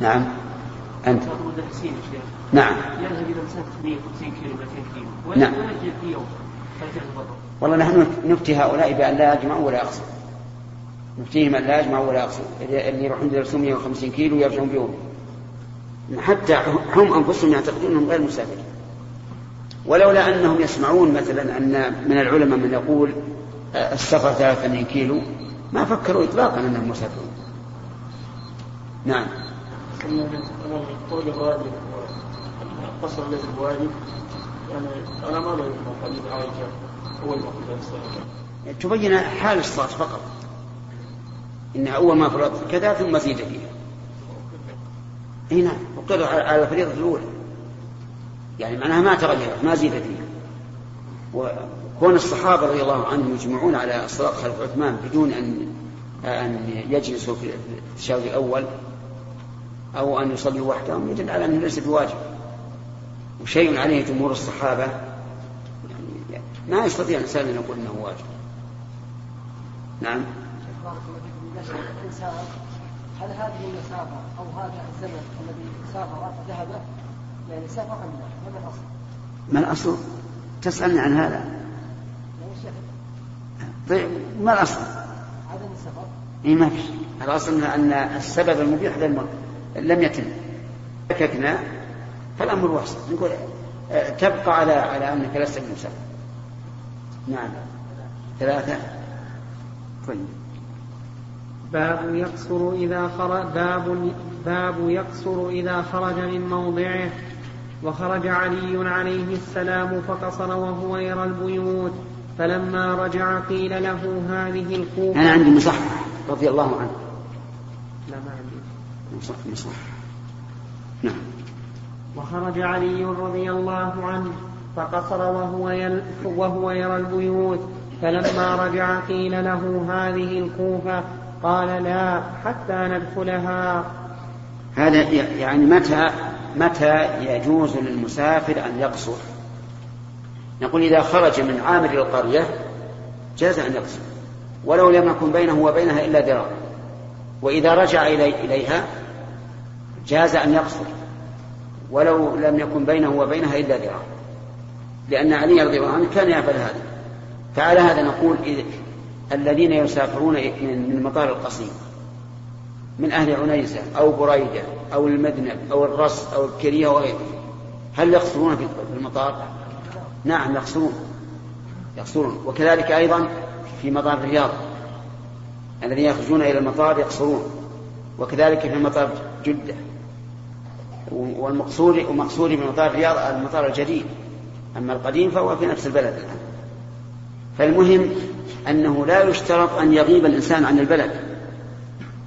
نعم. أنت. نعم. يذهب إلى مسافة 150 كيلو 200 كيلو. نعم. في يوم. والله نحن نفتي هؤلاء بأن لا يجمعوا ولا يقصروا. نفتيهم أن لا يجمعوا ولا يقصروا. اللي يروحون يدرسون 150 كيلو ويرجعون بيوم حتى هم أنفسهم يعتقدون أنهم غير مسافرين. ولولا أنهم يسمعون مثلا أن من العلماء من يقول آه، السفر 83 كيلو ما فكروا إطلاقا أنهم مسافرون. نعم. الواجب ليس بواجب يعني أنا ما ادري حديث عائشه المقصود تبين حال الصلاة فقط. إن أول ما فرضت كذا ثم زيد فيها. نعم وقدر على الفريضه الأولى. يعني معناها ما تغيرت ما زيد فيها. وكون الصحابة رضي الله عنهم يجمعون على الصلاه خلف عثمان بدون ان أن يجلسوا في التشهد الأول أو أن يصلوا وحدهم يدل على أنه ليس بواجب وشيء عليه جمهور الصحابة يعني ما يستطيع الإنسان أن يقول إنه واجب نعم هل هذه المسافة أو هذا الزمن الذي سافر ذهب يعني سافر أم لا؟ ما الأصل؟ ما الأصل؟ تسألني عن هذا طيب ما الأصل؟ عدم السفر إيه ما في الأصل أن السبب المبيح لم يتم. شككنا فالأمر واسع. نقول آه، تبقى على على أنك لست بمسافر نعم. ثلاثة. طيب. باب يقصر إذا خرج باب باب يقصر إذا خرج من موضعه. وخرج علي عليه السلام فقصر وهو يرى البيوت. فلما رجع قيل له هذه الكوفة أنا عندي مصحح رضي الله عنه. لا ما عندي مصحح نعم. وخرج علي رضي الله عنه فقصر وهو, يل وهو يرى البيوت فلما رجع قيل له هذه الكوفة؟ قال لا حتى ندخلها. هذا يعني متى متى يجوز للمسافر أن يقصر؟ نقول إذا خرج من عامل القرية جاز أن يقصر ولو لم يكن بينه وبينها إلا ذراع. وإذا رجع إلي إليها جاز أن يقصر ولو لم يكن بينه وبينها إلا ذراع لأن علي رضي الله عنه كان يفعل هذا. فعلى هذا نقول الذين يسافرون من المطار القصيم من أهل عنيزة أو بريدة أو المدنب أو الرص أو الكريه وغيره هل يقصرون في المطار؟ نعم يقصرون. يقصرون. وكذلك أيضا في مطار الرياض الذين يخرجون إلى المطار يقصرون. وكذلك في مطار جدة. والمقصود ومقصود بمطار الرياض المطار الجديد أما القديم فهو في نفس البلد الآن. فالمهم أنه لا يشترط أن يغيب الإنسان عن البلد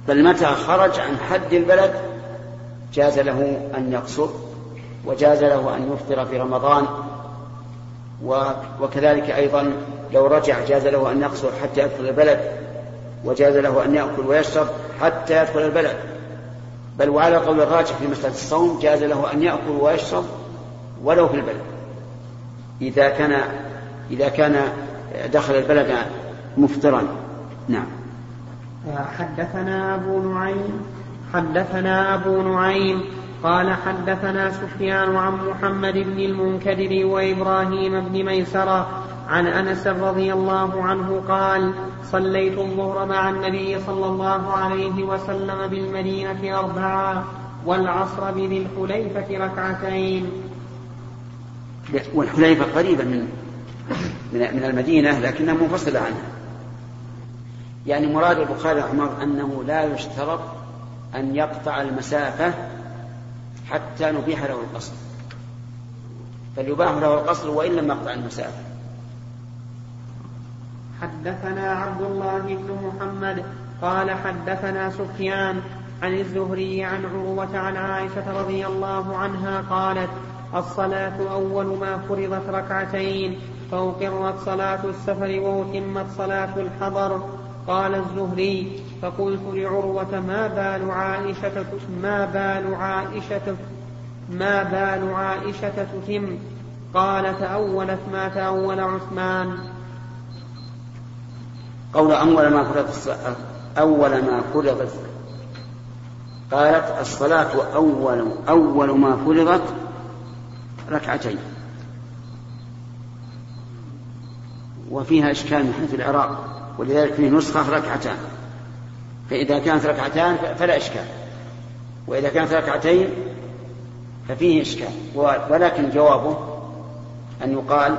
بل متى خرج عن حد البلد جاز له أن يقصر وجاز له أن يفطر في رمضان وكذلك أيضا لو رجع جاز له أن يقصر حتى يدخل البلد وجاز له أن يأكل ويشرب حتى يدخل البلد. بل وعلى قول الراجح في مسألة الصوم جاز له أن يأكل ويشرب ولو في البلد. إذا كان إذا كان دخل البلد مفطرا. نعم. حدثنا أبو نعيم حدثنا أبو نعيم قال حدثنا سفيان عن محمد بن المنكدر وإبراهيم بن ميسرة عن أنس رضي الله عنه قال صليت الظهر مع النبي صلى الله عليه وسلم بالمدينة أربعا والعصر بذي الحليفة ركعتين. والحليفة قريبة من من المدينة لكنها منفصلة عنها. يعني مراد البخاري رحمه أنه لا يشترط أن يقطع المسافة حتى نبيح له القصر. بل يباح له القصر وإن لم يقطع المسافة. حدثنا عبد الله بن محمد قال حدثنا سفيان عن الزهري عن عروة عن عائشة رضي الله عنها قالت الصلاة أول ما فرضت ركعتين فأقرت صلاة السفر وأتمت صلاة الحضر. قال الزهري فقلت لعروة ما بال عائشة ما بال عائشة ما بال عائشة تتم؟ قال تأولت ما تأول عثمان. قول أول ما فرض أول ما فرضت قالت الصلاة أول أول ما فرضت ركعتين. وفيها إشكال من حيث العراق ولذلك فيه نسخة ركعتان. فإذا كانت ركعتان فلا إشكال. وإذا كانت ركعتين ففيه إشكال. ولكن جوابه أن يقال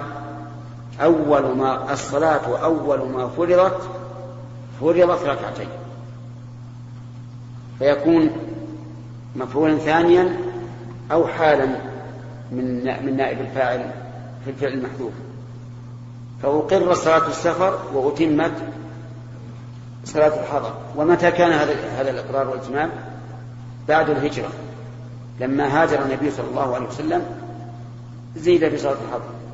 أول ما الصلاة أول ما فرضت فرضت ركعتين. فيكون مفعولا ثانيا أو حالا من من نائب الفاعل في الفعل المحذوف. فأقر صلاة السفر وأتمت صلاة الحضر. ومتى كان هذا هذا الإقرار والإتمام؟ بعد الهجرة لما هاجر النبي صلى الله عليه وسلم زيد في صلاة الحضر.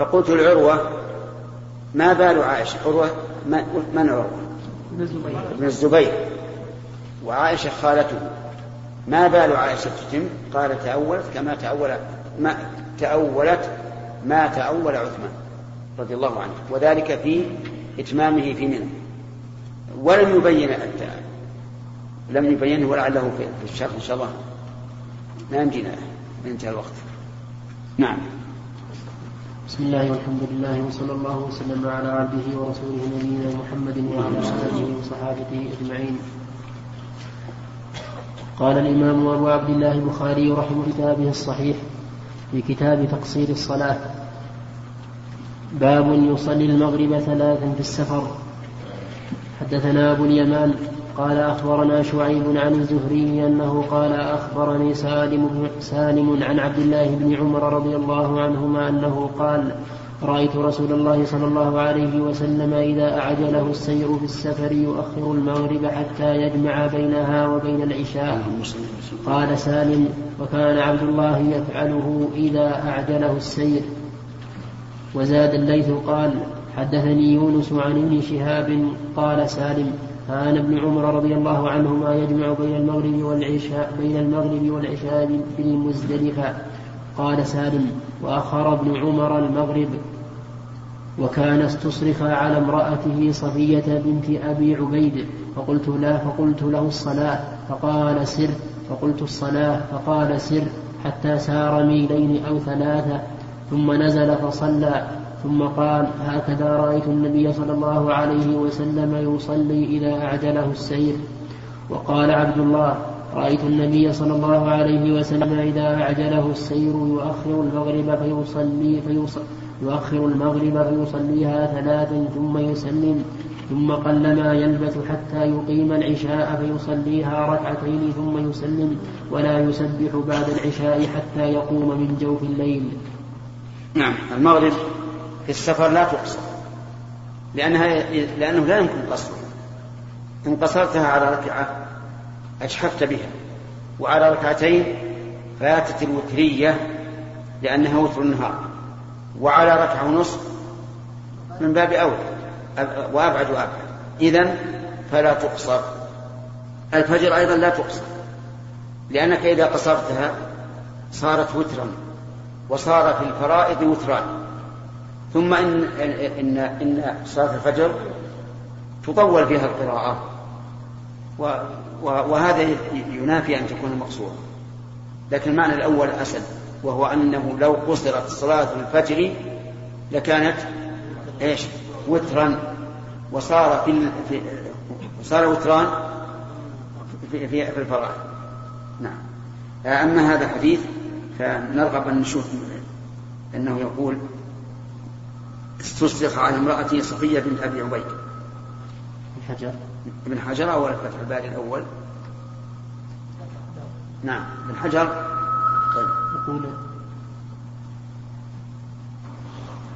فقلت لعروة ما بال عائشة؟ عروة من عروة؟ ابن الزبير. وعائشة خالته ما بال عائشة تتم؟ قال تأولت كما تأول ما تأولت ما تأول عثمان رضي الله عنه وذلك في إتمامه في منى ولم يبين لم يبينه ولعله في الشرح إن شاء الله. ما يمدينا انتهى الوقت. نعم. بسم الله والحمد لله وصلى الله وسلم على عبده ورسوله نبينا محمد وعلى آله وصحابته أجمعين. قال الإمام أبو عبد الله البخاري رحمه كتابه الصحيح في كتاب تقصير الصلاة باب يصلي المغرب ثلاثا في السفر حدثنا أبو اليمان قال أخبرنا شعيب عن الزهري أنه قال أخبرني سالم, سالم عن عبد الله بن عمر رضي الله عنهما أنه قال رأيت رسول الله صلى الله عليه وسلم إذا أعجله السير في السفر يؤخر المغرب حتى يجمع بينها وبين العشاء. قال سالم وكان عبد الله يفعله إذا أعجله السير. وزاد الليث قال حدثني يونس عن ابن شهاب قال سالم كان ابن عمر رضي الله عنهما يجمع بين المغرب والعشاء بين المغرب والعشاء في المزدلفة قال سالم وأخر ابن عمر المغرب. وكان استصرخ على امرأته صفية بنت أبي عبيد. فقلت لا فقلت له الصلاة. فقال سر. فقلت الصلاة. فقال سر. حتى سار ميلين أو ثلاثة. ثم نزل فصلى. ثم قال هكذا رأيت النبي صلى الله عليه وسلم يصلي إذا أعجله السير. وقال عبد الله رأيت النبي صلى الله عليه وسلم إذا أعجله السير يؤخر المغرب فيصلي, فيصلي يؤخر المغرب فيصليها ثلاثا ثم يسلم ثم قلما يلبث حتى يقيم العشاء فيصليها ركعتين ثم يسلم ولا يسبح بعد العشاء حتى يقوم من جوف الليل. نعم المغرب في السفر لا تقصر. لأنها لأنه لا يمكن قصرها إن قصرتها على ركعة أجحفت بها. وعلى ركعتين فاتت الوترية لأنها وتر النهار. وعلى ركعة ونصف من باب أولى وأبعد وأبعد. إذا فلا تقصر. الفجر أيضا لا تقصر. لأنك إذا قصرتها صارت وترا. وصار في الفرائض وتران. ثم إن, إن, إن صلاة الفجر تطول فيها القراءة. وهذا ينافي أن تكون مقصورة لكن المعنى الأول أسد وهو أنه لو قصرت صلاة الفجر لكانت إيش؟ وترا. وصار في, في صار وتران في, في, في الفرائض. نعم. أما هذا الحديث فنرغب أن نشوف أنه يقول استصرخ عن امرأته صفية بنت أبي عبيد. ابن حجر. ابن حجر أو فتح الباري الأول؟ نعم ابن حجر. طيب. يقول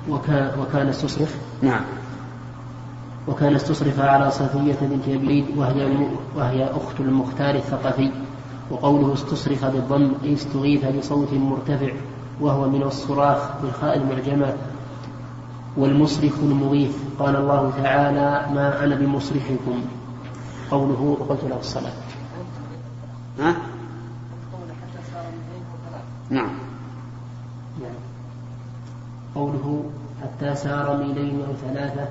وكان وكان استصرخ. نعم. وكان استصرف على صفية بنت أبي وهي وهي أخت المختار الثقفي. وقوله استصرف بالضم استغيث بصوت مرتفع وهو من الصراخ بالخاء المعجمة. والمصرف المغيث قال الله تعالى ما أنا بمصرخكم قوله وقلت له الصلاة. ها؟ نعم. قوله حتى سار ميلين أو ثلاثة.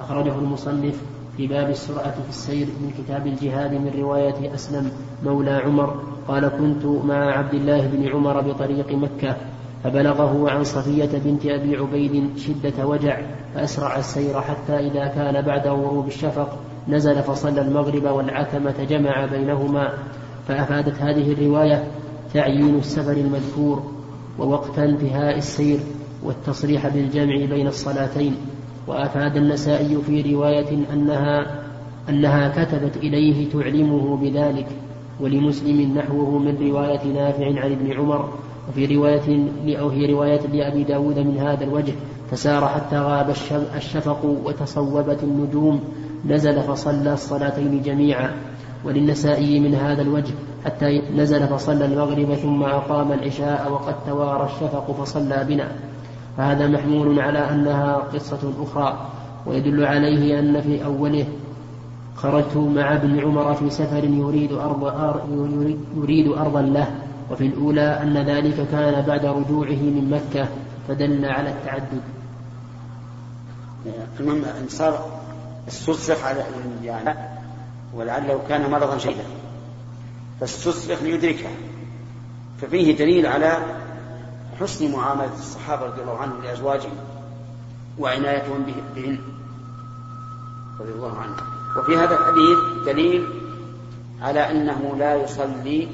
أخرجه المصنف في باب السرعة في السير من كتاب الجهاد من رواية أسلم مولى عمر. قال كنت مع عبد الله بن عمر بطريق مكة. فبلغه عن صفية بنت أبي عبيد شدة وجع فأسرع السير حتى إذا كان بعد غروب الشفق نزل فصلى المغرب والعتمة جمع بينهما. فأفادت هذه الرواية تعيين السفر المذكور ووقت انتهاء السير والتصريح بالجمع بين الصلاتين. وأفاد النسائي في رواية أنها أنها كتبت إليه تعلمه بذلك ولمسلم نحوه من رواية نافع عن ابن عمر وفي رواية أو في رواية لأبي داود من هذا الوجه فسار حتى غاب الشفق وتصوبت النجوم نزل فصلى الصلاتين جميعا. وللنسائي من هذا الوجه حتى نزل فصلى المغرب ثم أقام العشاء وقد توارى الشفق فصلى بنا. فهذا محمول على أنها قصة أخرى. ويدل عليه أن في أوله خرجت مع ابن عمر في سفر يريد أرض يريد أرضا له. وفي الأولى أن ذلك كان بعد رجوعه من مكة فدل على التعدد. المهم إن صار استصرخ على يعني ولعله كان مرضا شديدا. فاستصرخ ليدركها ففيه دليل على حسن معاملة الصحابة رضي الله عنهم لأزواجهم وعنايتهم بهن. رضي الله عنهم. وفي هذا الحديث دليل على أنه لا يصلي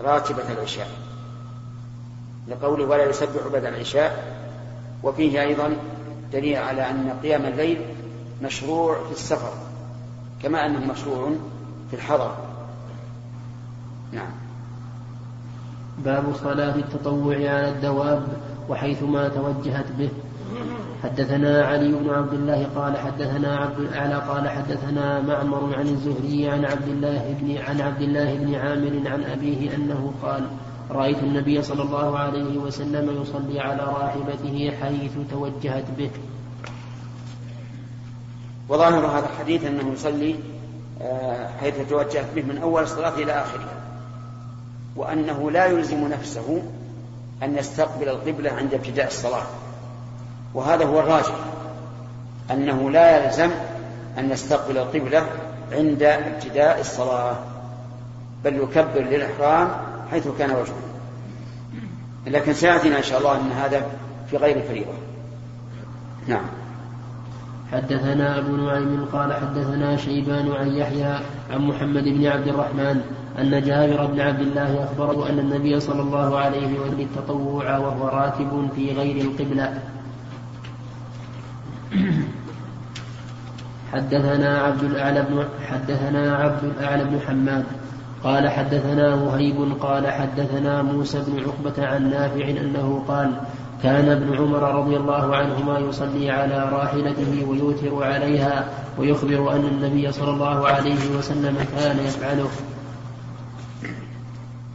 راتبة العشاء. لقوله ولا يسبح بعد العشاء. وفيه أيضا دليل على أن قيام الليل مشروع في السفر كما أنه مشروع في الحضر. نعم. باب صلاة التطوع على الدواب وحيثما توجهت به. حدثنا علي بن عبد الله قال حدثنا عبد الأعلى قال حدثنا معمر عن الزهري عن عبد الله بن عن عبد الله بن عامر عن أبيه أنه قال رأيت النبي صلى الله عليه وسلم يصلي على راحلته حيث توجهت به. وظاهر هذا الحديث أنه يصلي آه، حيث توجهت به من أول الصلاة إلى آخرها. وأنه لا يلزم نفسه أن يستقبل القبلة عند ابتداء الصلاة. وهذا هو الراجح أنه لا يلزم أن يستقبل القبلة عند ابتداء الصلاة بل يكبر للإحرام حيث كان وجهه. لكن سيأتينا إن شاء الله أن هذا في غير الفريضة نعم. حدثنا أبو نعيم قال حدثنا شيبان عن يحيى عن محمد بن عبد الرحمن أن جابر بن عبد الله أخبره أن النبي صلى الله عليه وسلم التطوع وهو راكب في غير القبلة. حدثنا عبد الأعلى بن حدثنا عبد الأعلى بن حماد قال حدثنا وهيب قال حدثنا موسى بن عقبة عن نافع أنه قال كان ابن عمر رضي الله عنهما يصلي على راحلته ويوتر عليها ويخبر أن النبي صلى الله عليه وسلم كان يفعله.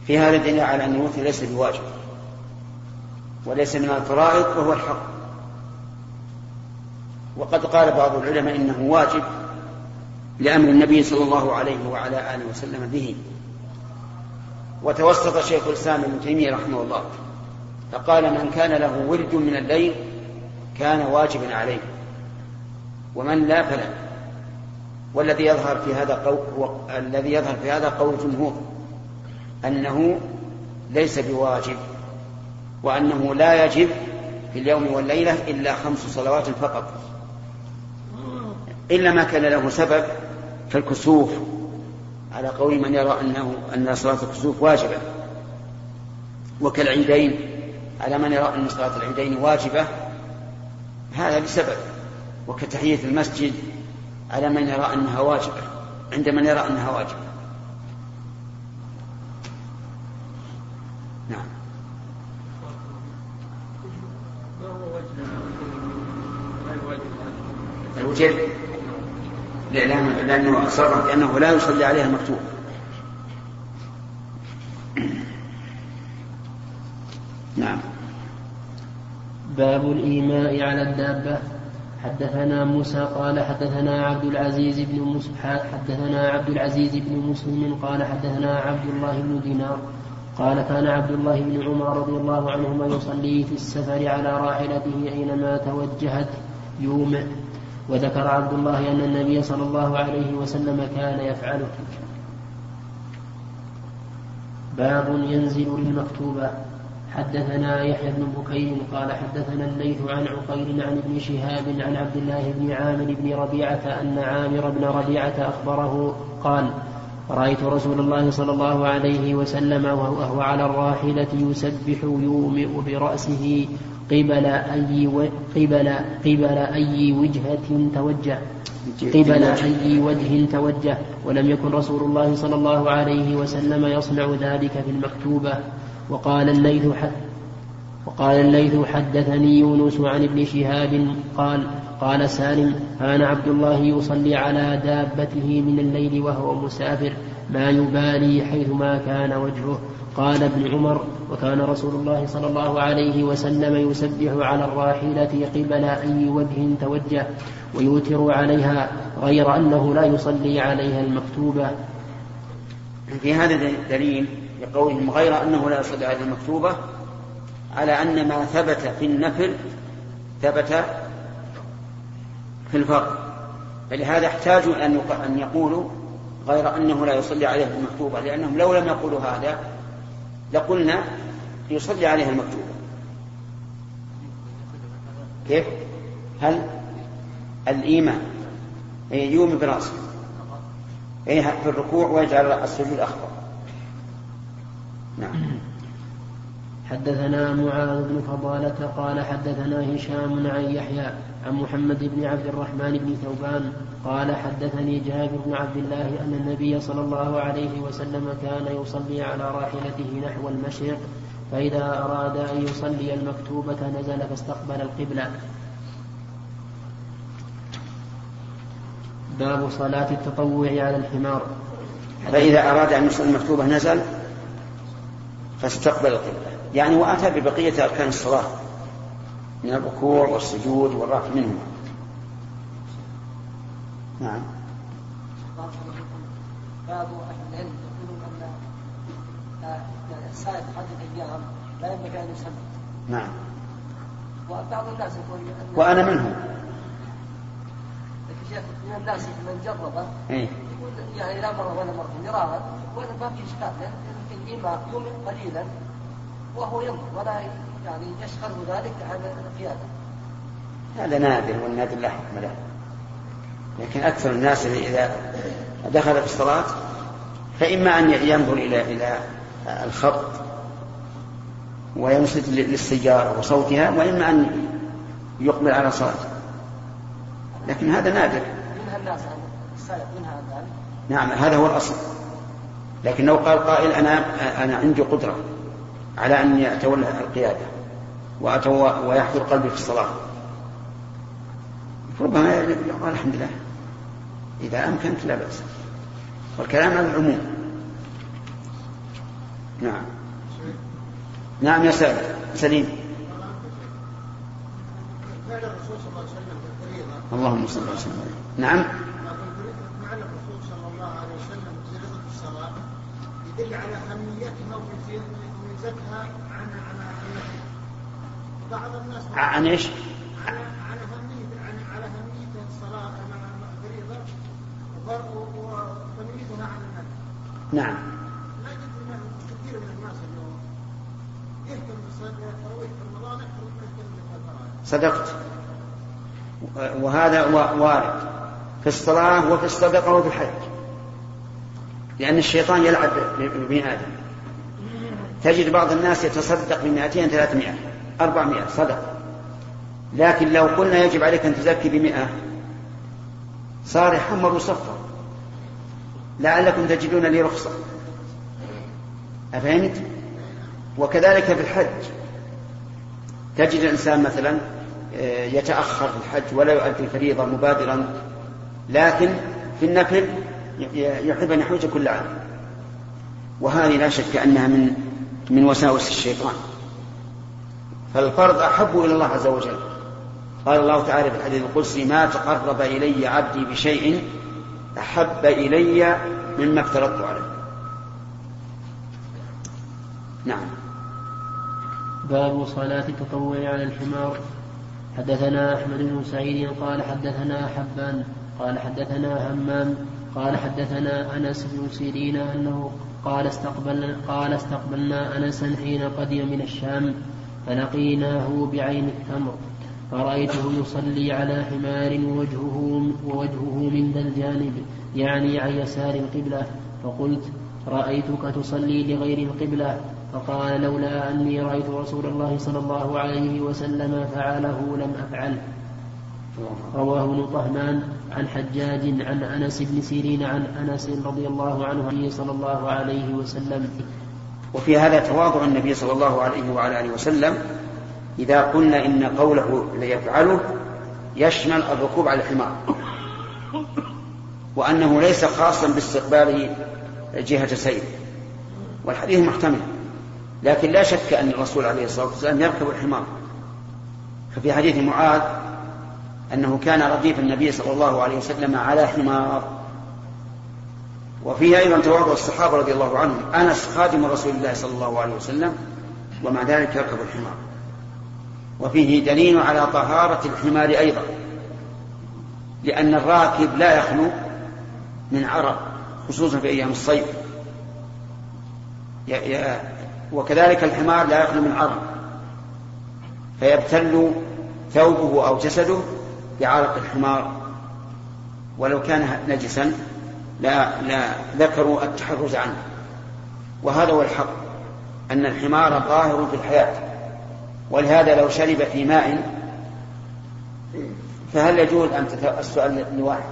في هذا دليل على أن الوتر ليس بواجب وليس من الفرائض وهو الحق. وقد قال بعض العلماء إنه واجب لأمر النبي صلى الله عليه وعلى آله وسلم به. وتوسط شيخ الإسلام ابن تيمية رحمه الله. فقال من كان له ورد من الليل كان واجبا عليه. ومن لا فلا. والذي يظهر في هذا قول الذي يظهر في هذا قول الجمهور أنه ليس بواجب وأنه لا يجب في اليوم والليلة إلا خمس صلوات فقط. إلا ما كان له سبب كالكسوف على قول من يرى أنه أن صلاة الكسوف واجبة. وكالعيدين على من يرى أن صلاة العيدين واجبة هذا لسبب وكتحية المسجد على من يرى أنها واجبة عند من يرى أنها واجبة. نعم. الوجه؟ لأنه صرح بأنه لا يصلي عليها المكتوب نعم. باب الإيماء على الدابة. حدثنا موسى قال حدثنا عبد العزيز بن مسلم حدثنا عبد العزيز بن مسلم قال حدثنا عبد الله بن دينار قال كان عبد الله بن عمر رضي الله عنهما يصلي في السفر على راحلته أينما توجهت يومئ. وذكر عبد الله أن النبي صلى الله عليه وسلم كان يفعله. باب ينزل للمكتوبة حدثنا يحيى بن بكير قال حدثنا الليث عن عقيل عن ابن شهاب عن عبد الله بن عامر بن ربيعة أن عامر بن ربيعة أخبره قال رأيت رسول الله صلى الله عليه وسلم وهو على الراحلة يسبح يومئ برأسه قبل أي و... قبل قبل أي وجهة توجه. قبل أي وجه توجه. ولم يكن رسول الله صلى الله عليه وسلم يصنع ذلك في المكتوبة وقال الليث وقال الليث حدثني يونس عن ابن شهاب قال قال سالم كان عبد الله يصلي على دابته من الليل وهو مسافر ما يبالي حيثما كان وجهه. قال ابن عمر وكان رسول الله صلى الله عليه وسلم يسبح على الراحلة قبل أي وجه توجه ويوتر عليها غير أنه لا يصلي عليها المكتوبة في هذا دليل لقولهم غير أنه لا يصلي عليها المكتوبة على أن ما ثبت في النفل ثبت في الفرض فلهذا احتاجوا أن يقولوا غير أنه لا يصلي عليها المكتوبة لأنهم لو لم يقولوا هذا لقلنا يصلي عليها المكتوبة. كيف؟ هل الإيمان يومي برأسه؟ أي في الركوع ويجعل السجود أخضر نعم. حدثنا معاذ بن فضالة قال حدثنا هشام عن يحيى عن محمد بن عبد الرحمن بن ثوبان قال حدثني جابر بن عبد الله أن النبي صلى الله عليه وسلم كان يصلي على راحلته نحو المشرق فإذا أراد أن يصلي المكتوبة نزل فاستقبل القبلة. باب صلاة التطوع على الحمار. فإذا أراد أن يصلي المكتوبة نزل فاستقبل القبلة. يعني وأتى ببقية أركان الصلاة. من الركوع والسجود والرفع منهما. نعم. باب أهل العلم يقولون أن السائق حج الأيام لا ينبغي ان يسمى نعم. وبعض الناس يقول وأنا منهم. لكن شيخ من الناس من جربه إيه؟ يقول يعني لا مرة ولا مرة مرارا وهذا ما في إشكال لأن الامام يؤمن قليلا وهو ينظر ولا يعني يشغله ذلك عن القيادة. هذا نادر والنادر لا حكم له. لكن أكثر الناس إذا دخل في الصلاة فإما أن ينظر إلى إلى الخط وينصت للسيارة وصوتها وإما أن يقبل على صلاته. لكن هذا نادر. الناس منها نعم هذا هو الأصل. لكن لو قال قائل أنا أنا عندي قدرة على أن أتولى القيادة. ويحضر قلبي في الصلاة ربما يقول الحمد لله إذا أمكنت لا بأس والكلام على العموم نعم نعم يا سليم سليم اللهم صل وسلم نعم يدل على بعض الناس عن إيش؟ نعم. كثير من الناس اليوم يهتم بالتراويح في رمضان أكثر من صدقت. وهذا وارد. في الصلاة وفي الصدقة وفي الحج. لأن الشيطان يلعب بابن آدم. تجد بعض الناس يتصدق بمائتين ثلاثمائة. أربعمائة صدق. لكن لو قلنا يجب عليك أن تزكي بمئة صار يحمر وصفر لعلكم تجدون لي رخصة. أفهمت؟ وكذلك في الحج. تجد الإنسان مثلا آه، يتأخر في الحج ولا يؤدي الفريضة مبادرا لكن في النفل يحب أن يحوج كل عام. وهذه لا شك أنها من من وساوس الشيطان. فالفرض أحب إلى الله عز وجل. قال الله تعالى في الحديث القدسي ما تقرب إلي عبدي بشيء أحب إلي مما افترضت عليه. نعم. باب صلاة التطوع على الحمار. حدثنا أحمد بن سعيد قال حدثنا حبان قال حدثنا همام قال حدثنا أنس بن سيرين أنه قال استقبلنا قال استقبلنا أنسا حين قدم من الشام. فلقيناه بعين التمر. فرأيته يصلي على حمار ووجهه ووجهه من ذا الجانب يعني عن يسار القبلة. فقلت رأيتك تصلي لغير القبلة. فقال لولا أني رأيت رسول الله صلى الله عليه وسلم فعله لم أفعله رواه ابن طهمان عن حجاج عن أنس بن سيرين عن أنس رضي الله عنه صلى الله عليه وسلم. وفي هذا تواضع النبي صلى الله عليه وعلى آله وسلم إذا قلنا إن قوله ليفعله يشمل الركوب على الحمار وأنه ليس خاصا باستقبال جهة سير والحديث محتمل لكن لا شك أن الرسول عليه الصلاة والسلام يركب الحمار. ففي حديث معاذ أنه كان رديف النبي صلى الله عليه وسلم على حمار. وفيه أيضا تواضع الصحابة رضي الله عنهم. أنس خادم رسول الله صلى الله عليه وسلم ومع ذلك يركب الحمار. وفيه دليل على طهارة الحمار أيضا لأن الراكب لا يخلو من عرق خصوصا في أيام الصيف. وكذلك الحمار لا يخلو من عرق فيبتل ثوبه أو جسده بعرق الحمار. ولو كان نجسا لا لا ذكروا التحرز عنه وهذا هو الحق أن الحمار ظاهر في الحياة ولهذا لو شرب في ماء فهل يجوز أن تت... السؤال لواحد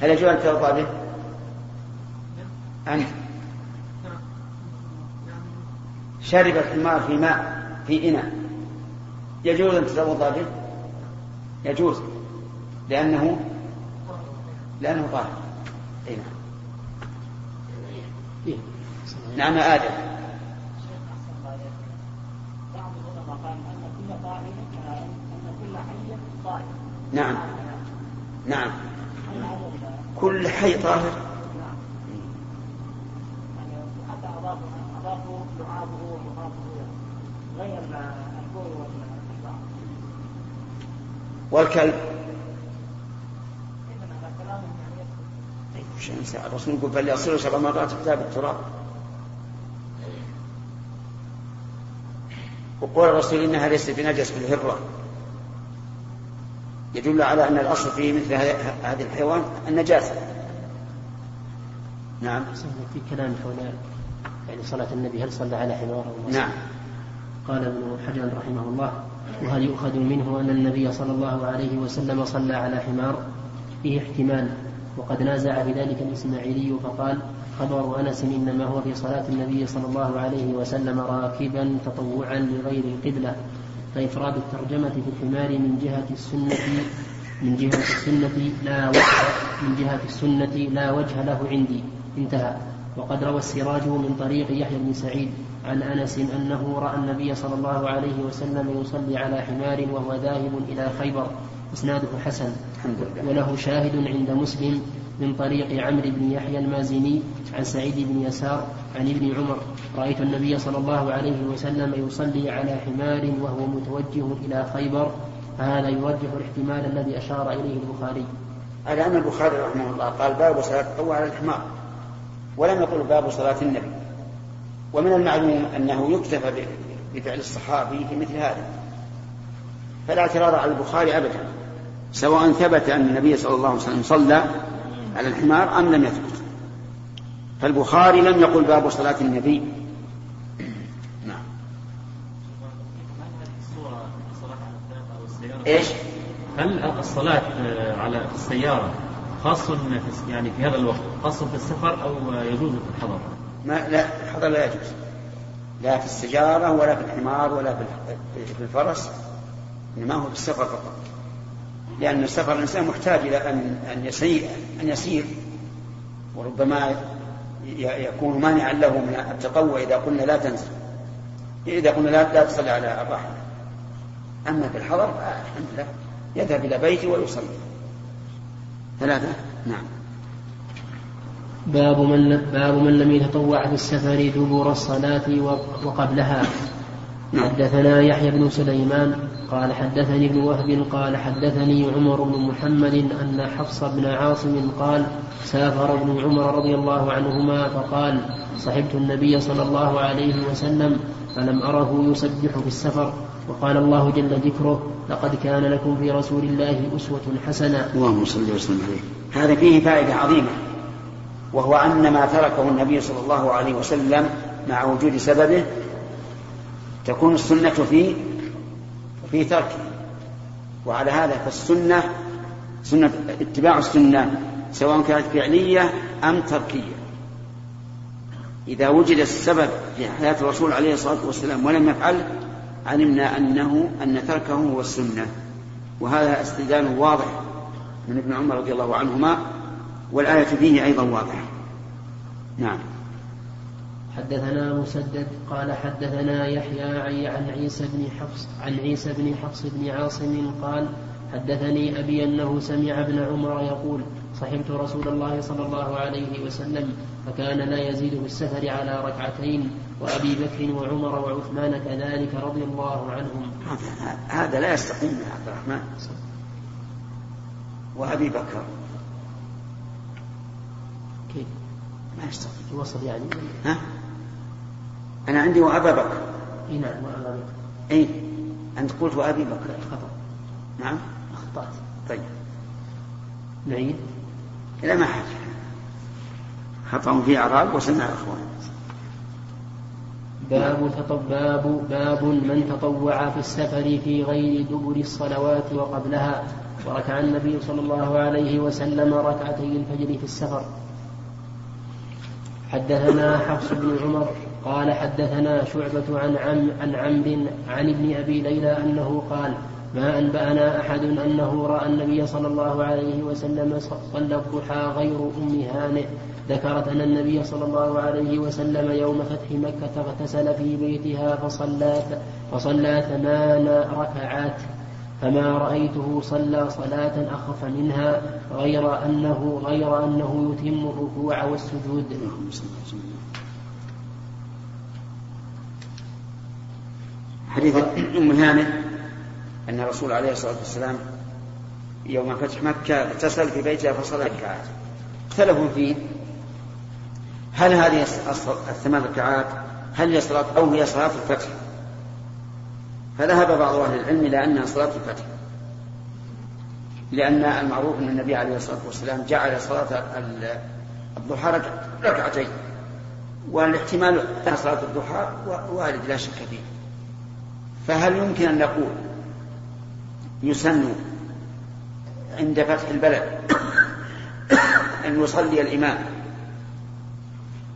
هل يجوز أن تتوضأ به؟ أنت شرب الحمار في ماء في إناء يجوز أن تتوضأ به؟ يجوز لأنه لأنه طاهر أي نعم إيه. نعم آدم. نعم. نعم. كل حي طاهر. والكلب. الرسول يقول فليصلوا سبع مرات كتاب التراب. وقول الرسول إنها ليست بنجس في الهرة. يدل على أن الأصل في مثل هذه الحيوان النجاسة. نعم. في كلام حول يعني صلاة النبي هل صلى على حمار أو نعم. قال ابن حجر رحمه الله وهل يؤخذ منه أن النبي صلى الله عليه وسلم صلى على حمار؟ فيه احتمال وقد نازع بذلك الإسماعيلي فقال خبر أنس إنما هو في صلاة النبي صلى الله عليه وسلم راكبا تطوعا لغير القبلة فإفراد الترجمة في الحمار من جهة السنة من جهة السنة لا وجه من جهة السنة لا وجه له عندي. انتهى. وقد روى السراج من طريق يحيى بن سعيد عن أنس أنه رأى النبي صلى الله عليه وسلم يصلي على حمار وهو ذاهب إلى خيبر إسناده حسن. وله شاهد عند مسلم من طريق عمرو بن يحيى المازني عن سعيد بن يسار عن ابن عمر. رأيت النبي صلى الله عليه وسلم يصلي على حمار وهو متوجه إلى خيبر. فهذا يرجح الاحتمال الذي أشار إليه البخاري. على أن البخاري رحمه الله قال باب صلاة التطوع على الحمار ولم يقل باب صلاة النبي. ومن المعلوم أنه يكتفى بفعل الصحابي في مثل هذا. فلا اعتراض على البخاري أبدا سواء ثبت أن النبي صلى الله عليه وسلم صلى على الحمار أم لم يثبت؟ فالبخاري لم يقل باب صلاة النبي. نعم. إيش؟ هل الصلاة على السيارة خاص يعني في هذا الوقت خاص في السفر أو يجوز في الحضر؟ ما لا الحضر لا يجوز. لا في السجارة ولا في الحمار ولا في الفرس إنما هو في السفر فقط. لأن السفر الإنسان محتاج إلى أن أن يسير أن يسير. وربما يكون مانعا له من التقوى إذا قلنا لا تنزل. إذا قلنا لا لا تصلي على الراحلة أما في الحضر الحمد لله. يذهب إلى بيته ويصلي. ثلاثة؟ نعم. باب من باب من لم يتطوع في السفر دبور الصلاة وقبلها. نعم. حدثنا يحيى بن سليمان قال حدثني ابن وهب قال حدثني عمر بن محمد أن حفص بن عاصم قال سافر ابن عمر رضي الله عنهما فقال صحبت النبي صلى الله عليه وسلم فلم أره يسبح في السفر وقال الله جل ذكره لقد كان لكم في رسول الله أسوة حسنة. اللهم صل وسلم عليه. هذا فيه فائدة عظيمة وهو أن ما تركه النبي صلى الله عليه وسلم مع وجود سببه تكون السنة في في تركه. وعلى هذا فالسنة سنة اتباع السنة سواء كانت فعلية أم تركية. إذا وجد السبب في حياة الرسول عليه الصلاة والسلام ولم يفعل علمنا أنه أن تركه هو السنة. وهذا استدلال واضح من ابن عمر رضي الله عنهما والآية فيه أيضا واضحة. نعم. حدثنا مسدد قال حدثنا يحيى عن عيسى بن حفص عن عيسى بن حفص بن عاصم قال حدثني أبي أنه سمع ابن عمر يقول صحبت رسول الله صلى الله عليه وسلم فكان لا يزيد في السفر على ركعتين وأبي بكر وعمر وعثمان كذلك رضي الله عنهم. هذا لا يستقيم يا عبد الرحمن. وأبي بكر. كيف؟ ما يستقيم. الوصف يعني. ها؟ أنا عندي وأبا بكر. إي نعم وأبا بكر. أي أنت قلت وأبي بكر. خطأ. نعم. أخطأت. طيب. نعيد. لا ما حاجة خطأ في أعراب وسمع إخوان. باب تطب باب باب من تطوع في السفر في غير دبر الصلوات وقبلها. وركع النبي صلى الله عليه وسلم ركعتي الفجر في السفر. حدثنا حفص بن عمر. قال حدثنا شعبة عن عم عن عمرو عن ابن أبي ليلى أنه قال ما أنبأنا أحد أنه رأى النبي صلى الله عليه وسلم صلى الضحى غير أم هانئ. ذكرت أن النبي صلى الله عليه وسلم يوم فتح مكة اغتسل في بيتها فصلى فصلى ثمان ركعات. فما رأيته صلى صلاة أخف منها غير أنه غير أنه يتم الركوع والسجود. حديث أم هانئ أن الرسول عليه الصلاة والسلام يوم فتح مكة اغتسل في بيتها فصلى ركعات اختلفوا فيه. هل هذه الثمان ركعات هل هي صلاة أو هي صلاة الفتح؟ فذهب بعض أهل العلم إلى أنها صلاة الفتح. لأن المعروف أن النبي عليه الصلاة والسلام جعل صلاة الضحى ركعتين والاحتمال أن صلاة الضحى وارد لا شك فيه. فهل يمكن أن نقول يسن عند فتح البلد أن يصلي الإمام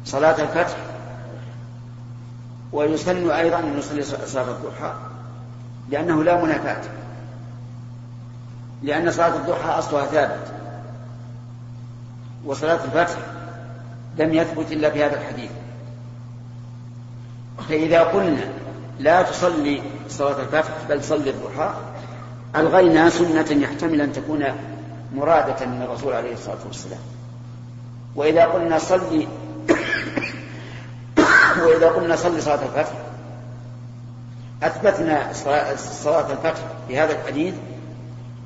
صلاة الفتح ويسن أيضا أن يصلي صلاة الضحى لأنه لا منافاة لأن صلاة الضحى أصلها ثابت وصلاة الفتح لم يثبت إلا في هذا الحديث فإذا قلنا لا تصلي صلاة الفتح بل صلي الضحى. ألغينا سنة يحتمل أن تكون مرادة من الرسول عليه الصلاة والسلام. وإذا قلنا صلي وإذا قلنا صلي صلاة الفتح أثبتنا صلاة الفتح في هذا الحديث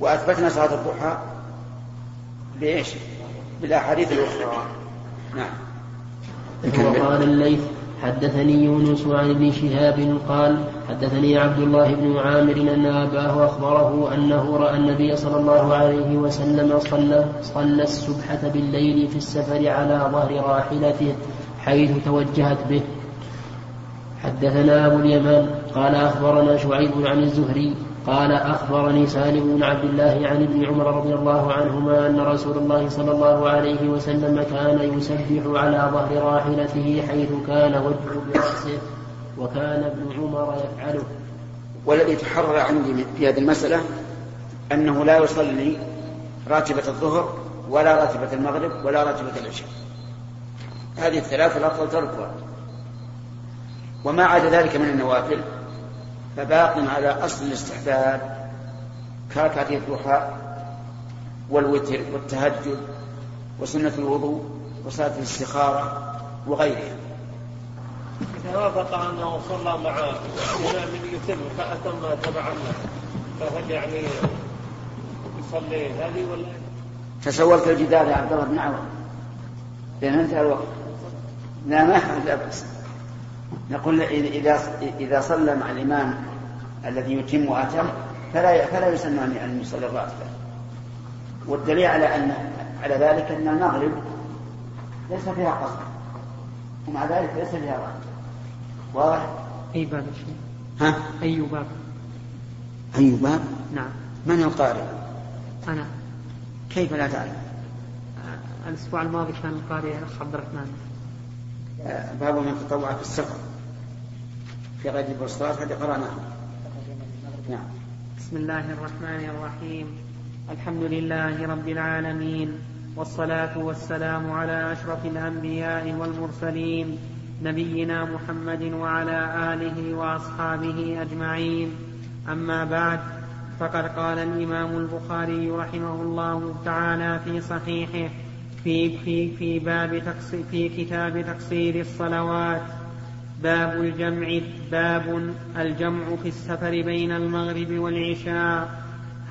وأثبتنا صلاة الضحى بإيش؟ بالأحاديث الأخرى. نعم. وقال الليث حدثني يونس عن ابن شهاب قال حدثني عبد الله بن عامر أن أباه أخبره أنه رأى النبي صلى الله عليه وسلم صلى, صلى السبحة بالليل في السفر على ظهر راحلته حيث توجهت به. حدثنا أبو اليمان قال أخبرنا شعيب عن الزهري قال أخبرني سالم بن عبد الله عن ابن عمر رضي الله عنهما أن رسول الله صلى الله عليه وسلم كان يسبح على ظهر راحلته حيث كان وجهه برأسه وكان ابن عمر يفعله. والذي تحرر عندي في هذه المسألة أنه لا يصلي راتبة الظهر ولا راتبة المغرب ولا راتبة العشاء. هذه الثلاث الأفضل تركها. وما عدا ذلك من النوافل فباق على أصل الاستحباب كركعة الضحى والوتر والتهجد وسنة الوضوء وصلاة الاستخارة وغيرها. إذا وافق أنه صلى مع إمام يتم فأتم تبعا له فهل يعني يصلي هذه ولا؟ تسولت الجدار يا عبد الله بن عوض لأن انتهى الوقت. لا ما لا بأس. نقول إذا إذا صلى مع الإمام الذي يتم وأتم فلا فلا يسن أن يصلي الراتبة والدليل على أن على ذلك أن المغرب ليس فيها قصر ومع ذلك ليس فيها راتبة واضح؟ أي باب ها؟ أي باب؟ أي باب؟ نعم من القارئ؟ أنا كيف لا تعلم؟ الأسبوع الماضي كان القارئ الأخ عبد الرحمن باب من تطوع في السفر في غير الصلاة هذه قرأناه نعم. بسم الله الرحمن الرحيم. الحمد لله رب العالمين والصلاة والسلام على أشرف الأنبياء والمرسلين نبينا محمد وعلى آله وأصحابه أجمعين. أما بعد فقد قال الإمام البخاري رحمه الله تعالى في صحيحه في في في باب تقصير في كتاب تقصير الصلوات. باب الجمع باب الجمع في السفر بين المغرب والعشاء.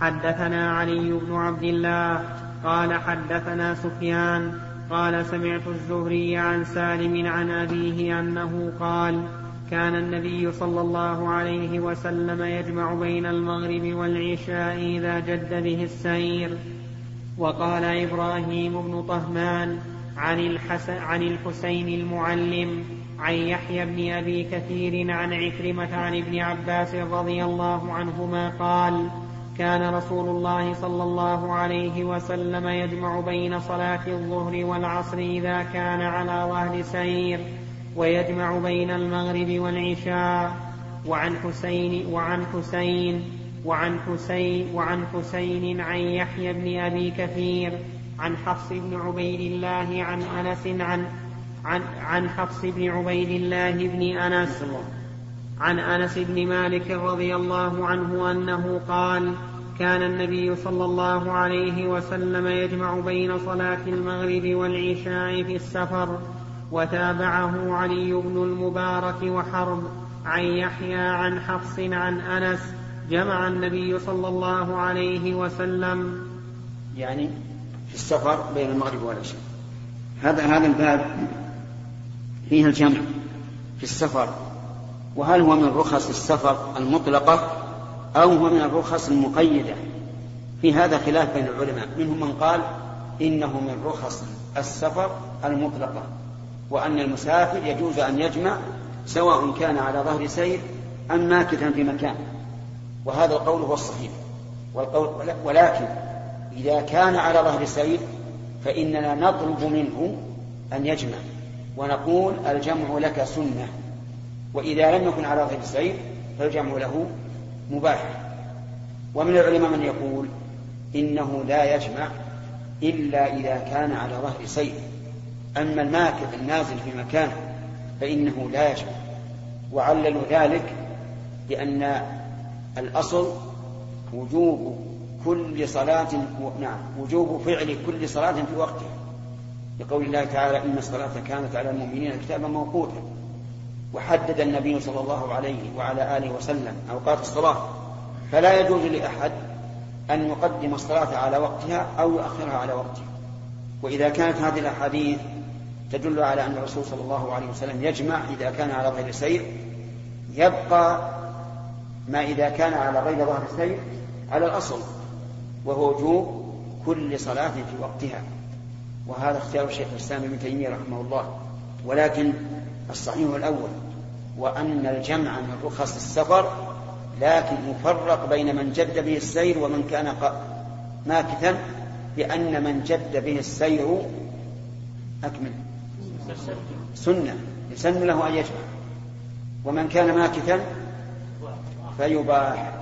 حدثنا علي بن عبد الله قال حدثنا سفيان قال سمعت الزهري عن سالم عن أبيه أنه قال كان النبي صلى الله عليه وسلم يجمع بين المغرب والعشاء إذا جد به السير. وقال إبراهيم بن طهمان عن, الحسن عن الحسين المعلم عن يحيى بن أبي كثير عن عكرمة عن ابن عباس رضي الله عنهما قال كان رسول الله صلى الله عليه وسلم يجمع بين صلاة الظهر والعصر إذا كان على ظهر سير ويجمع بين المغرب والعشاء. وعن حسين وعن حسين وعن حسين وعن حسين عن يحيى بن أبي كثير عن حفص بن عبيد الله عن أنس عن عن عن حفص بن عبيد الله بن أنس عن أنس بن مالك رضي الله عنه أنه قال كان النبي صلى الله عليه وسلم يجمع بين صلاة المغرب والعشاء في السفر وتابعه علي بن المبارك وحرب عن يحيى عن حفص عن أنس جمع النبي صلى الله عليه وسلم. يعني في السفر بين المغرب والعشاء. هذا هذا الباب فيه الجمع في السفر. وهل هو من رخص السفر المطلقة أو هو من الرخص المقيدة؟ في هذا خلاف بين العلماء. منهم من قال إنه من رخص السفر المطلقة وأن المسافر يجوز أن يجمع سواء كان على ظهر سير أم ماكثا في مكان. وهذا القول هو الصحيح. والقول ولكن إذا كان على ظهر سير فإننا نطلب منه أن يجمع. ونقول الجمع لك سنة وإذا لم يكن على ظهر السير فالجمع له مباح. ومن العلماء من يقول إنه لا يجمع إلا إذا كان على ظهر سير أما الماكث النازل في مكان فإنه لا يجمع. وعللوا ذلك بأن الأصل وجوب كل صلاة نعم وجوب فعل كل صلاة في وقتها لقول الله تعالى إن الصلاة كانت على المؤمنين كتابا موقوتا وحدد النبي صلى الله عليه وعلى آله وسلم أوقات الصلاة. فلا يجوز لأحد أن يقدم الصلاة على وقتها أو يؤخرها على وقتها. وإذا كانت هذه الأحاديث تدل على أن الرسول صلى الله عليه وسلم يجمع إذا كان على ظهر سير يبقى ما إذا كان على غير ظهر سير على الأصل وهو وجوب كل صلاة في وقتها. وهذا اختيار الشيخ الإسلام ابن تيمية رحمه الله. ولكن الصحيح الأول وأن الجمع من رخص السفر لكن يفرق بين من جد به السير ومن كان ماكثا لأن من جد به السير أكمل. سنة. يسن له أن يجمع. ومن كان ماكثا فيباح.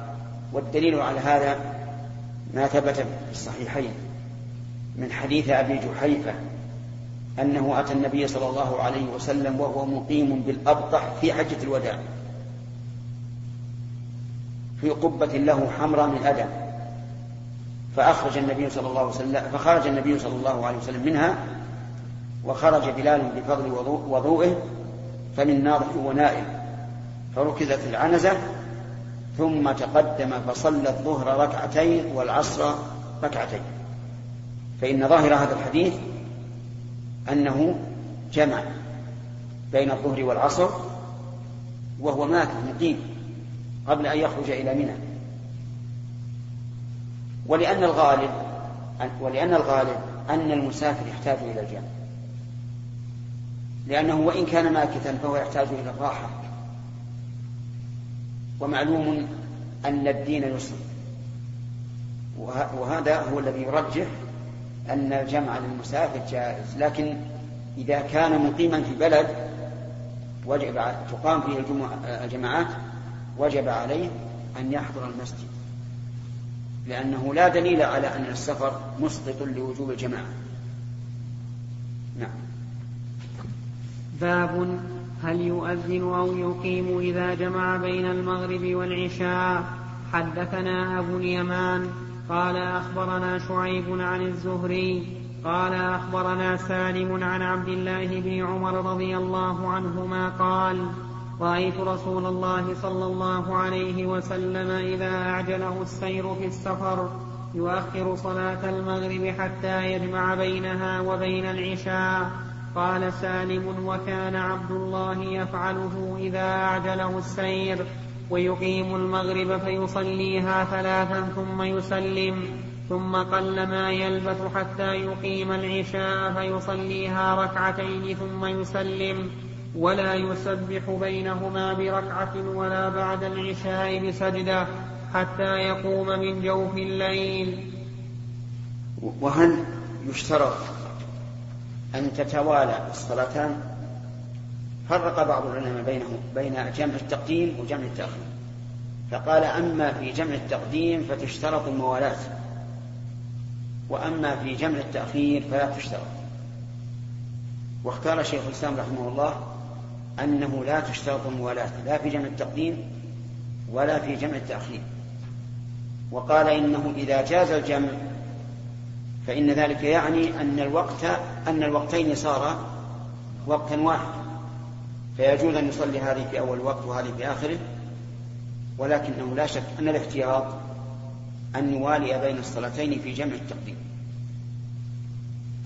والدليل على هذا ما ثبت في الصحيحين. من حديث أبي جحيفة أنه أتى النبي صلى الله عليه وسلم وهو مقيم بالأبطح في حجة الوداع في قبة له حمراء من أدم فأخرج النبي صلى الله عليه وسلم فخرج النبي صلى الله عليه وسلم منها وخرج بلال بفضل وضوءه فمن ناضح ونائم فركزت العنزة ثم تقدم فصلى الظهر ركعتين والعصر ركعتين. فإن ظاهر هذا الحديث أنه جمع بين الظهر والعصر وهو ماكث مقيم قبل أن يخرج إلى منى. ولأن الغالب ولأن الغالب أن المسافر يحتاج إلى الجمع. لأنه وإن كان ماكثا فهو يحتاج إلى الراحة. ومعلوم أن الدين يسر. وهذا هو الذي يرجح أن الجمع للمسافر جائز لكن إذا كان مقيما في بلد وجب تقام فيه الجماعات وجب عليه أن يحضر المسجد لأنه لا دليل على أن السفر مسقط لوجوب الجماعة. نعم. باب هل يؤذن أو يقيم إذا جمع بين المغرب والعشاء؟ حدثنا أبو اليمان قال أخبرنا شعيب عن الزهري قال أخبرنا سالم عن عبد الله بن عمر رضي الله عنهما قال رأيت رسول الله صلى الله عليه وسلم إذا أعجله السير في السفر يؤخر صلاة المغرب حتى يجمع بينها وبين العشاء. قال سالم وكان عبد الله يفعله إذا أعجله السير. ويقيم المغرب فيصليها ثلاثا ثم يسلم ثم قل ما يلبث حتى يقيم العشاء فيصليها ركعتين ثم يسلم. ولا يسبح بينهما بركعة ولا بعد العشاء بسجدة حتى يقوم من جوف الليل. وهل يشترط أن تتوالى الصلاتان؟ فرق بعض العلماء بينه بين جمع التقديم وجمع التأخير. فقال أما في جمع التقديم فتشترط الموالاة وأما في جمع التأخير فلا تشترط. واختار شيخ الإسلام رحمه الله أنه لا تشترط الموالاة لا في جمع التقديم ولا في جمع التأخير. وقال إنه إذا جاز الجمع فإن ذلك يعني أن الوقت أن الوقتين صارا وقتا واحدا. فيجوز أن يصلي هذه في أول وقت وهذه في آخره ولكنه لا شك أن الاحتياط أن يوالي بين الصلاتين في جمع التقديم.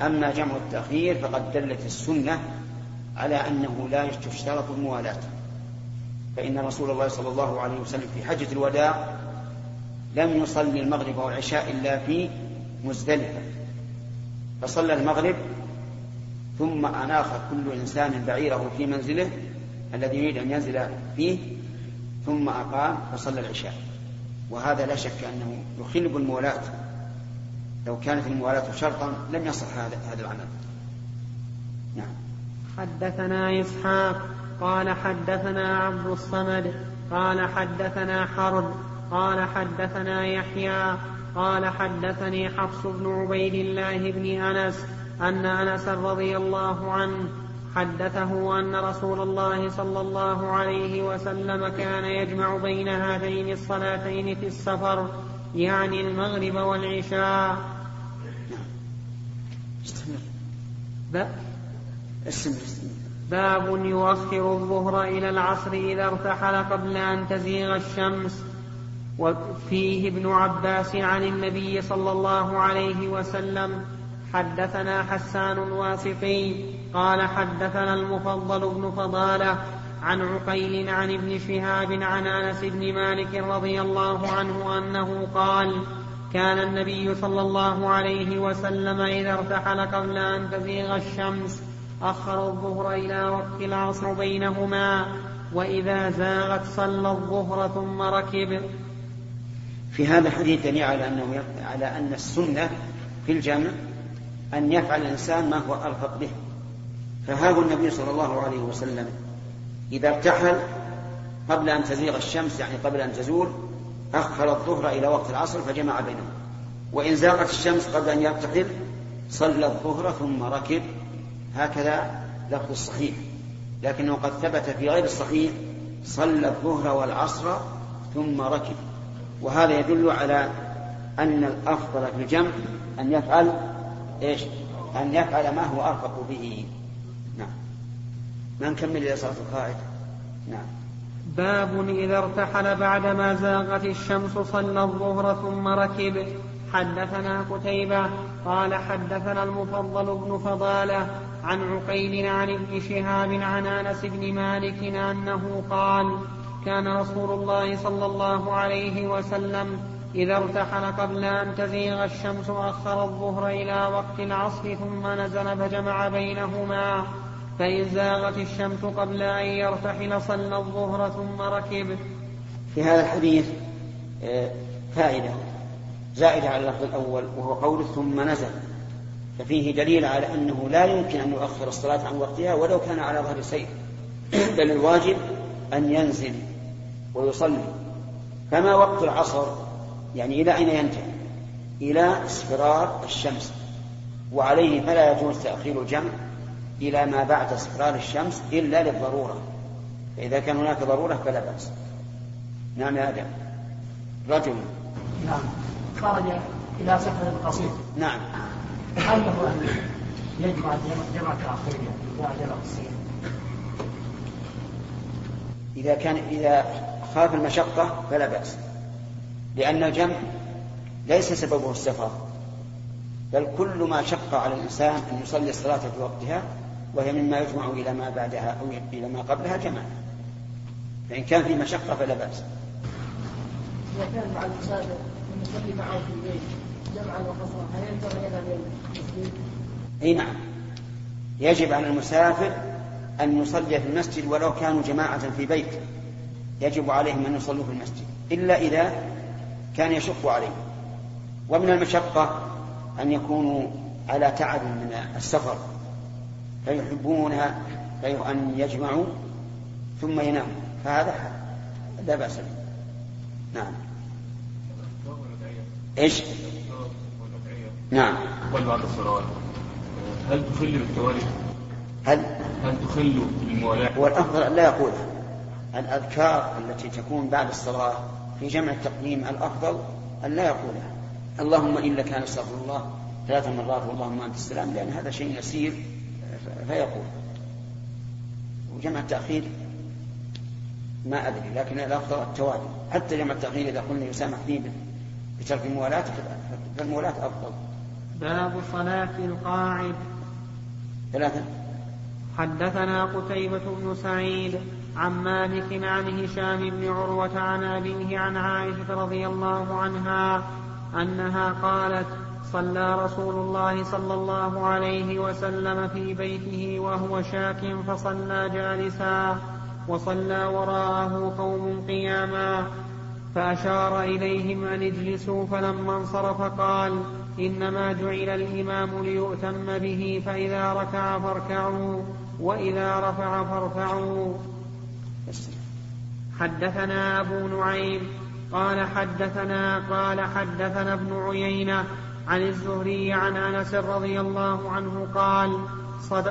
أما جمع التأخير فقد دلت السنة على أنه لا تشترط الموالاة. فإن رسول الله صلى الله عليه وسلم في حجة الوداع لم يصلي المغرب والعشاء إلا في مزدلفة. فصلى المغرب ثم أناخ كل إنسان بعيره في منزله الذي يريد أن ينزل فيه ثم أقام فصلى العشاء. وهذا لا شك أنه يخل بالموالاة لو كانت الموالاة شرطا لم يصح هذا هذا العمل. نعم. حدثنا إسحاق. قال حدثنا عبد الصمد. قال حدثنا حرب. قال حدثنا يحيى. قال حدثني حفص بن عبيد الله بن أنس. أن أنس رضي الله عنه حدثه أن رسول الله صلى الله عليه وسلم كان يجمع بين هاتين الصلاتين في السفر يعني المغرب والعشاء. باب يؤخر الظهر إلى العصر إذا ارتحل قبل أن تزيغ الشمس. وفيه ابن عباس عن النبي صلى الله عليه وسلم حدثنا حسان الواسطي قال حدثنا المفضل بن فضالة عن عقيل عن ابن شهاب عن أنس بن مالك رضي الله عنه أنه قال كان النبي صلى الله عليه وسلم إذا ارتحل قبل أن تزيغ الشمس أخر الظهر إلى وقت العصر بينهما وإذا زاغت صلى الظهر ثم ركب. في هذا الحديث دليل على أنه على أن السنة في الجمع أن يفعل الإنسان ما هو ارفق به. فهذا النبي صلى الله عليه وسلم. إذا ارتحل قبل أن تزيغ الشمس يعني قبل أن تزول أخر الظهر إلى وقت العصر فجمع بينهم. وإن زاغت الشمس قبل أن يرتحل صلى الظهر ثم ركب. هكذا لفظ الصحيح. لكنه قد ثبت في غير الصحيح صلى الظهر والعصر ثم ركب. وهذا يدل على أن الأفضل في الجمع أن يفعل إيش؟ أن يفعل ما هو أرفق به. نعم. ما نكمل إلى صلاة القائد نعم. باب إذا ارتحل بعدما زاغت الشمس صلى الظهر ثم ركب. حدثنا قتيبة قال حدثنا المفضل بن فضالة عن عقيل عن ابن شهاب عن أنس بن مالك أنه قال كان رسول الله صلى الله عليه وسلم إذا ارتحل قبل أن تزيغ الشمس أخر الظهر إلى وقت العصر ثم نزل فجمع بينهما فإن زاغت الشمس قبل أن يرتحل صلى الظهر ثم ركب. في هذا الحديث آه، فائدة زائدة على اللفظ الأول وهو قول ثم نزل. ففيه دليل على أنه لا يمكن أن يؤخر الصلاة عن وقتها ولو كان على ظهر سير بل الواجب أن ينزل ويصلي. فما وقت العصر؟ يعني إلى أين ينتهي؟ إلى إصفرار الشمس. وعليه فلا يجوز تأخير الجمع إلى ما بعد إصفرار الشمس إلا للضرورة. فإذا كان هناك ضرورة فلا بأس. نعم يا آدم. رجل. نعم. خرج إلى سفر قصير. نعم. هل له أن يجمع جمع تأخير بعد القصير إذا كان إذا خاف المشقة فلا بأس. لأن الجمع ليس سببه السفر بل كل ما شق على الإنسان أن يصلي الصلاة في وقتها وهي مما يجمع إلى ما بعدها أو إلى ما قبلها جمع فإن كان في مشقة فلا بأس. إذا كان مع المسافر يصلي معه في البيت جمعا وقصرا. هل ينتظر إلى المسجد؟ أي نعم. يجب على المسافر أن يصلي في المسجد ولو كانوا جماعة في بيت. يجب عليهم أن يصلوا في المسجد. إلا إذا كان يشق عليهم ومن المشقة أن يكونوا على تعب من السفر فيحبون أن يجمعوا ثم يناموا. فهذا لا بأس به. نعم. إيش؟ نعم. بعد الصلاة هل تخل بالتوالي؟ هل؟ هل تخل بالموالاة؟ هو الأفضل أن لا يقولها. الأذكار التي تكون بعد الصلاة في جمع التقديم الأفضل أن لا يقولها. اللهم إلا كان أستغفر الله ثلاث مرات واللهم أنت السلام لأن هذا شيء يسير فيقول. وجمع التأخير ما أدري لكن الأفضل التوالي حتى جمع التأخير إذا قلنا يسامح فيه بترك الموالاة فالموالاة أفضل. باب صلاة القاعد. ثلاثة. حدثنا قتيبة بن سعيد. عن مالك عن هشام بن عروة عن أبيه عن عائشة رضي الله عنها أنها قالت صلى رسول الله صلى الله عليه وسلم في بيته وهو شاك فصلى جالسا وصلى وراءه قوم قياما فأشار إليهم أن اجلسوا فلما انصرف قال إنما جعل الإمام ليؤتم به فإذا ركع فاركعوا وإذا رفع فارفعوا. حدثنا أبو نعيم قال حدثنا قال حدثنا ابن عيينة عن الزهري عن أنس رضي الله عنه قال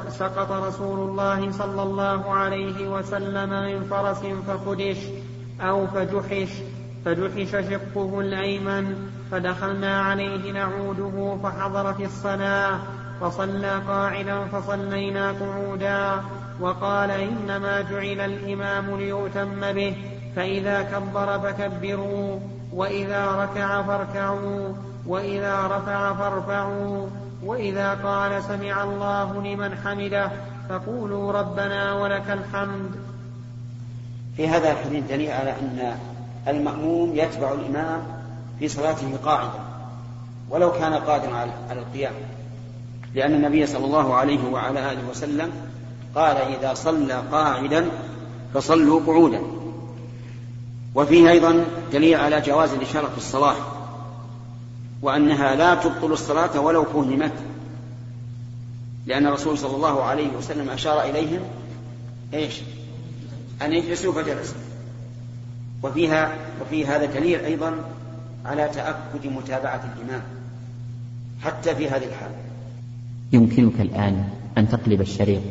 سقط رسول الله صلى الله عليه وسلم من فرس فخدش أو فجحش فجحش شقه الأيمن فدخلنا عليه نعوده فحضر في الصلاة فصلى قاعدا فصلينا قعودا. وقال إنما جعل الإمام ليؤتم به فإذا كبر فكبروا وإذا ركع فاركعوا وإذا رفع فارفعوا وإذا قال سمع الله لمن حمده فقولوا ربنا ولك الحمد. في هذا الحديث دليل على أن المأموم يتبع الإمام في صلاته قاعدا ولو كان قادرا على القيام لأن النبي صلى الله عليه وعلى آله وسلم قال إذا صلى قاعدا فصلوا قعودا. وفيه أيضا دليل على جواز الإشارة في الصلاة وأنها لا تبطل الصلاة ولو فهمت لأن الرسول صلى الله عليه وسلم أشار إليهم إيش؟ أن يجلسوا فجلسوا وفيها وفي هذا دليل أيضا على تأكد متابعة الإمام حتى في هذه الحال يمكنك الآن أن تقلب الشريط.